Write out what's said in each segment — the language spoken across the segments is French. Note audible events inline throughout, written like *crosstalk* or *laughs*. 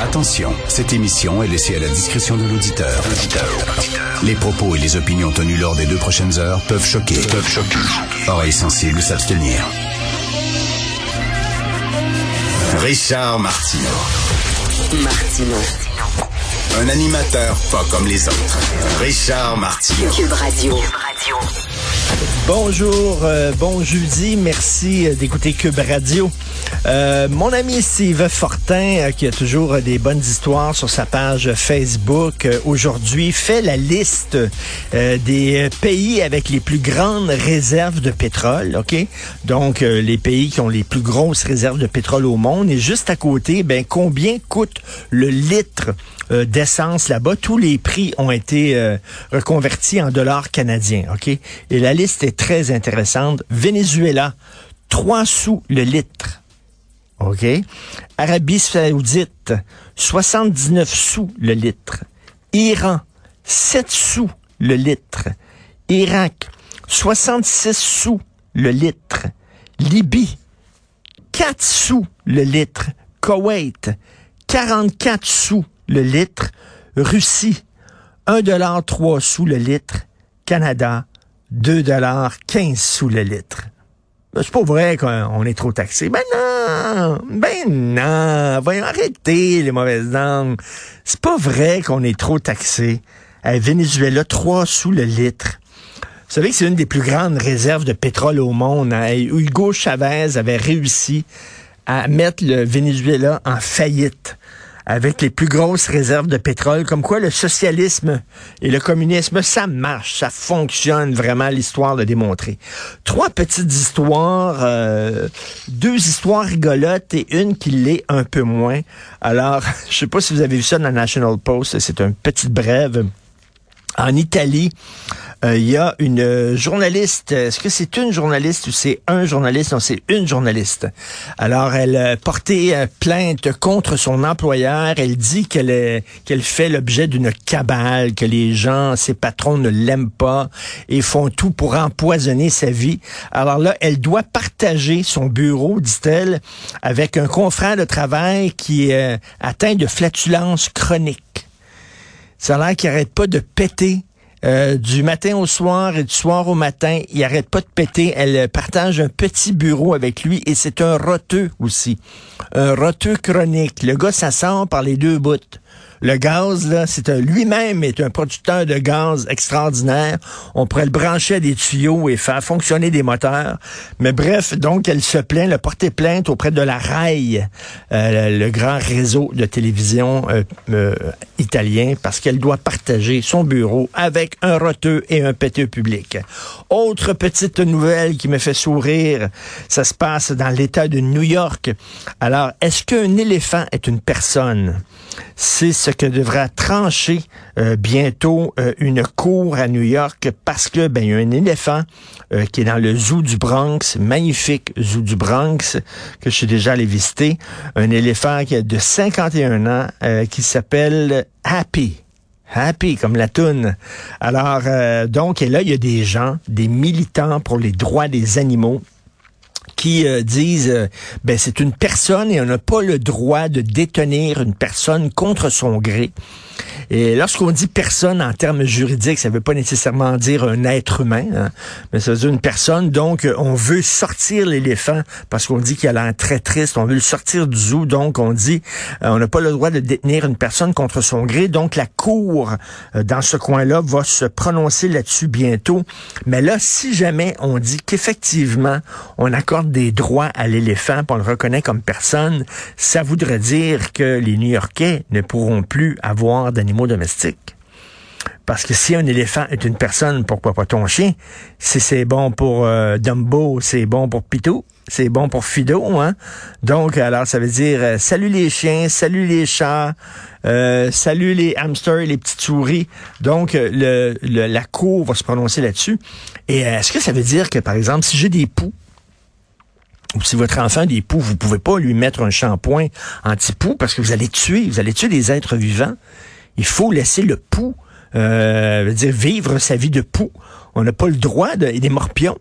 Attention, cette émission est laissée à la discrétion de l'auditeur. Les propos et les opinions tenues lors des deux prochaines heures peuvent choquer. Peuvent choquer. Oreilles sensibles s'abstenir. Richard Martineau. Martino. Un animateur pas comme les autres. Richard Martineau. Cube Radio. Bonjour, euh, bon jeudi, merci euh, d'écouter Cube Radio. Euh, mon ami Steve Fortin, euh, qui a toujours des bonnes histoires sur sa page Facebook, euh, aujourd'hui fait la liste des pays avec les plus grandes réserves de pétrole, OK? Donc, les pays qui ont les plus grosses réserves de pétrole au monde. Et juste à côté, ben, combien coûte le litre d'essence là-bas? Tous les prix ont été reconvertis en dollars canadiens, OK? Et la liste est très intéressante. Venezuela, 3 sous le litre. OK? Arabie saoudite, 79 sous le litre. Iran, 7 sous le litre. Irak, 66 sous le litre. Libye, 4 sous le litre. Koweït, 44 sous le litre. Russie, 1 dollar 3 sous le litre. Canada, 2 dollars 15 sous le litre. Ben, C'est pas vrai qu'on est trop taxé. Ben non! Ben non! Voyons, arrêtez les mauvaises langues. C'est pas vrai qu'on est trop taxé. À Venezuela, 3 sous le litre. Vous savez que c'est une des plus grandes réserves de pétrole au monde. Hugo Chavez avait réussi à mettre le Venezuela en faillite avec les plus grosses réserves de pétrole, comme quoi le socialisme et le communisme, ça marche, ça fonctionne vraiment, l'histoire l'a démontré. Trois petites histoires, euh, deux histoires rigolotes et une qui l'est un peu moins. Alors, *laughs* je sais pas si vous avez vu ça dans National Post, c'est un petit brève. En Italie, euh, il y a une euh, journaliste. Est-ce que c'est une journaliste ou c'est un journaliste? Non, c'est une journaliste. Alors, elle a porté euh, plainte contre son employeur. Elle dit qu'elle qu'elle fait l'objet d'une cabale, que les gens, ses patrons ne l'aiment pas et font tout pour empoisonner sa vie. Alors là, elle doit partager son bureau, dit-elle, avec un confrère de travail qui est atteint de flatulence chronique. Ça a l'air qu'il pas de péter. Euh, du matin au soir et du soir au matin, il arrête pas de péter. Elle euh, partage un petit bureau avec lui et c'est un roteux aussi. Un roteux chronique. Le gars, ça sort par les deux bouts. Le gaz, là, c'est lui-même est un producteur de gaz extraordinaire. On pourrait le brancher à des tuyaux et faire fonctionner des moteurs. Mais bref, donc, elle se plaint, elle a porté plainte auprès de la RAI, euh, le grand réseau de télévision euh, euh, italien, parce qu'elle doit partager son bureau avec un roteux et un péteux public. Autre petite nouvelle qui me fait sourire, ça se passe dans l'État de New York. Alors, est-ce qu'un éléphant est une personne? Que devra trancher euh, bientôt euh, une cour à New York parce que ben il y a un éléphant euh, qui est dans le zoo du Bronx, magnifique zoo du Bronx que je suis déjà allé visiter, un éléphant qui a de 51 ans qui s'appelle Happy. Happy comme la toune. Alors donc là il y a des gens, des militants pour les droits des animaux qui euh, disent euh, ben c'est une personne et on n'a pas le droit de détenir une personne contre son gré. Et lorsqu'on dit personne en termes juridiques, ça veut pas nécessairement dire un être humain, hein, mais ça veut dire une personne. Donc, euh, on veut sortir l'éléphant parce qu'on dit qu'il a l'air très triste. On veut le sortir du zoo. Donc, on dit euh, on n'a pas le droit de détenir une personne contre son gré. Donc, la cour euh, dans ce coin-là va se prononcer là-dessus bientôt. Mais là, si jamais on dit qu'effectivement on accorde des droits à l'éléphant, on le reconnaît comme personne, ça voudrait dire que les New-Yorkais ne pourront plus avoir d'animaux domestiques. Parce que si un éléphant est une personne, pourquoi pas ton chien? Si c'est bon pour euh, Dumbo, c'est bon pour Pitou, c'est bon pour Fido, hein? Donc, alors, ça veut dire euh, salut les chiens, salut les chats, euh, salut les hamsters les petites souris. Donc, la cour va se prononcer là-dessus. Et est-ce que ça veut dire que, par exemple, si j'ai des poux, ou si votre enfant a des poux, vous pouvez pas lui mettre un shampoing anti-poux parce que vous allez tuer, vous allez tuer des êtres vivants. Il faut laisser le poux, euh, dire vivre sa vie de poux. On n'a pas le droit de, et des morpions.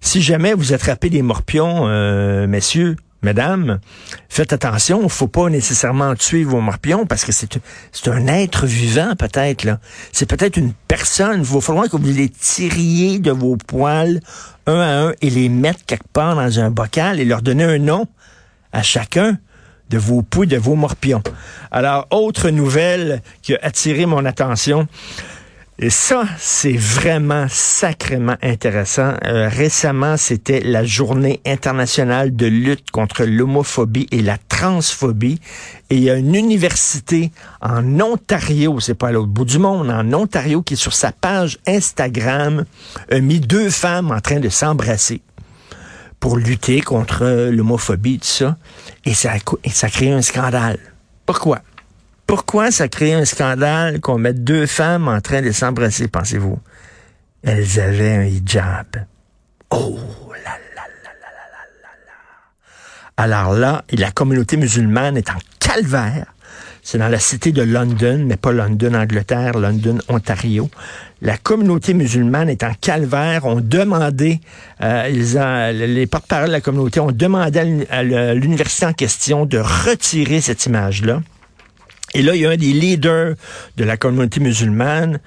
Si jamais vous attrapez des morpions, euh, messieurs, mesdames, faites attention, il faut pas nécessairement tuer vos morpions parce que c'est un être vivant peut-être. C'est peut-être une personne. Il va falloir que vous les tiriez de vos poils un à un et les mettre quelque part dans un bocal et leur donner un nom à chacun de vos poux, de vos morpions. Alors, autre nouvelle qui a attiré mon attention. Et ça, c'est vraiment sacrément intéressant. Euh, récemment, c'était la journée internationale de lutte contre l'homophobie et la transphobie. Et il y a une université en Ontario, c'est pas à l'autre bout du monde, en Ontario, qui sur sa page Instagram a mis deux femmes en train de s'embrasser pour lutter contre l'homophobie, tout ça. Et ça, et ça un scandale. Pourquoi? Pourquoi ça crée un scandale qu'on mette deux femmes en train de s'embrasser, pensez-vous? Elles avaient un hijab. Oh là là là là là là là. Alors là, la communauté musulmane est en calvaire. C'est dans la cité de London, mais pas London, Angleterre, London, Ontario. La communauté musulmane est en calvaire. On demandé, euh, les porte-parole de la communauté ont demandé à l'université en question de retirer cette image-là. Et là, il y a un des leaders de la communauté musulmane,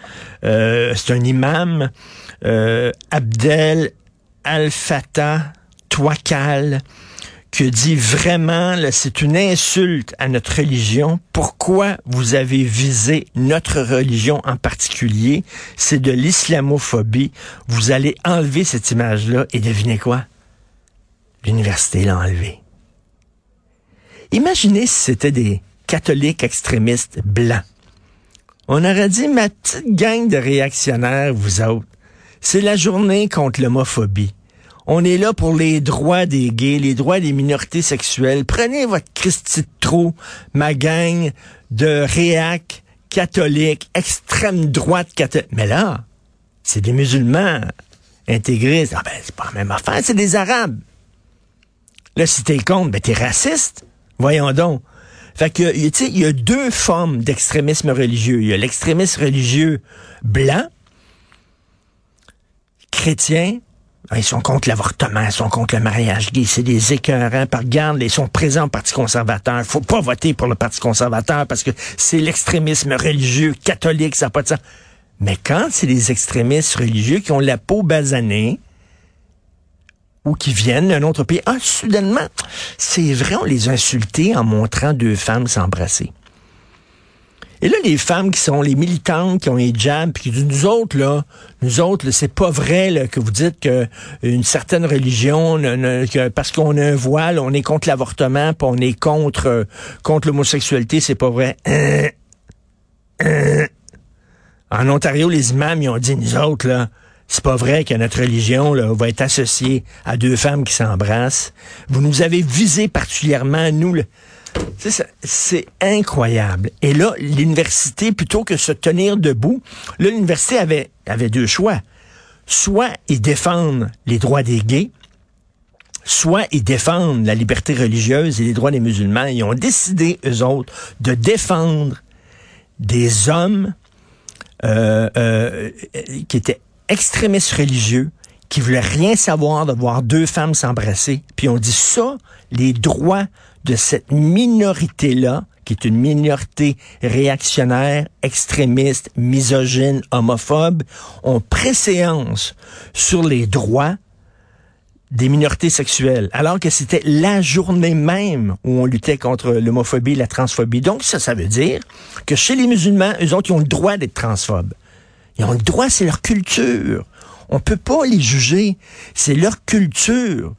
euh, c'est un imam, euh, Abdel Al-Fattah Touakal, qui dit vraiment, c'est une insulte à notre religion. Pourquoi vous avez visé notre religion en particulier? C'est de l'islamophobie. Vous allez enlever cette image-là et devinez quoi? L'université l'a enlevé. Imaginez si c'était des, catholiques extrémistes blancs. On aurait dit, ma petite gang de réactionnaires, vous autres, c'est la journée contre l'homophobie. On est là pour les droits des gays, les droits des minorités sexuelles. Prenez votre Christi de trop, ma gang de réac catholiques, extrême droite catholique. Mais là, c'est des musulmans intégrés. Ah ben, c'est pas la même affaire, c'est des arabes. Là, si t'es contre, ben t'es raciste. Voyons donc. Fait que, tu sais, il y a deux formes d'extrémisme religieux. Il y a l'extrémisme religieux blanc, chrétien, ah, ils sont contre l'avortement, ils sont contre le mariage gay, c'est des écœurants. Par garde, ils sont présents au Parti conservateur. Faut pas voter pour le Parti conservateur parce que c'est l'extrémisme religieux catholique, ça n'a pas de sens. Mais quand c'est des extrémistes religieux qui ont la peau basanée, ou qui viennent d'un autre pays. Ah, soudainement, c'est vrai, on les a insultés en montrant deux femmes s'embrasser. Et là, les femmes qui sont les militantes, qui ont un hijab, puis qui disent, nous autres, là, nous autres, c'est pas vrai que vous dites que une certaine religion, parce qu'on a un voile, on est contre l'avortement, puis on est contre, contre l'homosexualité, c'est pas vrai. En Ontario, les imams, ils ont dit, nous autres, là, c'est pas vrai que notre religion là, va être associée à deux femmes qui s'embrassent. Vous nous avez visé particulièrement, nous. C'est incroyable. Et là, l'université, plutôt que se tenir debout, l'université avait, avait deux choix. Soit ils défendent les droits des gays, soit ils défendent la liberté religieuse et les droits des musulmans. Ils ont décidé, eux autres, de défendre des hommes euh, euh, qui étaient extrémistes religieux qui voulaient rien savoir de voir deux femmes s'embrasser. Puis on dit ça, les droits de cette minorité-là, qui est une minorité réactionnaire, extrémiste, misogyne, homophobe, ont préséance sur les droits des minorités sexuelles, alors que c'était la journée même où on luttait contre l'homophobie, la transphobie. Donc ça, ça veut dire que chez les musulmans, eux autres, ils ont le droit d'être transphobes. Ils ont le droit, c'est leur culture. On peut pas les juger. C'est leur culture.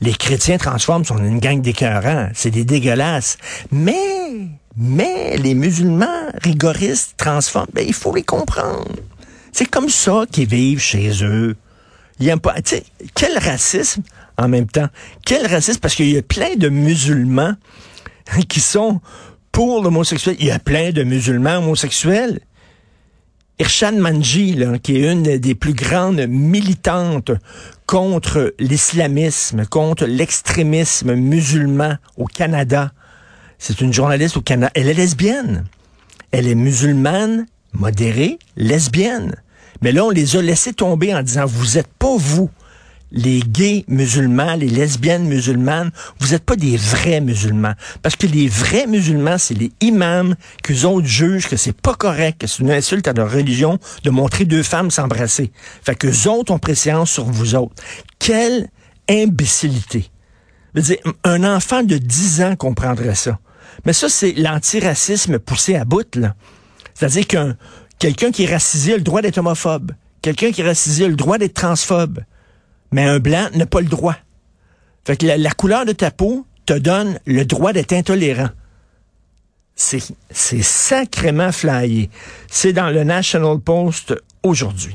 Les chrétiens transforment sont une gang d'écœurants. C'est des dégueulasses. Mais, mais, les musulmans rigoristes transforment, ben, il faut les comprendre. C'est comme ça qu'ils vivent chez eux. Il y a pas, tu sais, quel racisme en même temps. Quel racisme parce qu'il y a plein de musulmans *laughs* qui sont pour l'homosexuel. Il y a plein de musulmans homosexuels. Irshan Manji, qui est une des plus grandes militantes contre l'islamisme, contre l'extrémisme musulman au Canada. C'est une journaliste au Canada. Elle est lesbienne. Elle est musulmane, modérée, lesbienne. Mais là, on les a laissés tomber en disant, vous êtes pas vous les gays musulmans, les lesbiennes musulmanes, vous n'êtes pas des vrais musulmans. Parce que les vrais musulmans, c'est les imams qu'eux autres jugent que c'est pas correct, que c'est une insulte à leur religion de montrer deux femmes s'embrasser. Fait qu'eux autres ont préséance sur vous autres. Quelle imbécilité. Je veux un enfant de 10 ans comprendrait ça. Mais ça, c'est l'antiracisme poussé à bout, là. C'est-à-dire qu'un quelqu'un qui est racisé a le droit d'être homophobe. Quelqu'un qui est racisé a le droit d'être transphobe mais un blanc n'a pas le droit. Fait que la, couleur de ta peau te donne le droit d'être intolérant. C'est, c'est sacrément flyé. C'est dans le National Post aujourd'hui.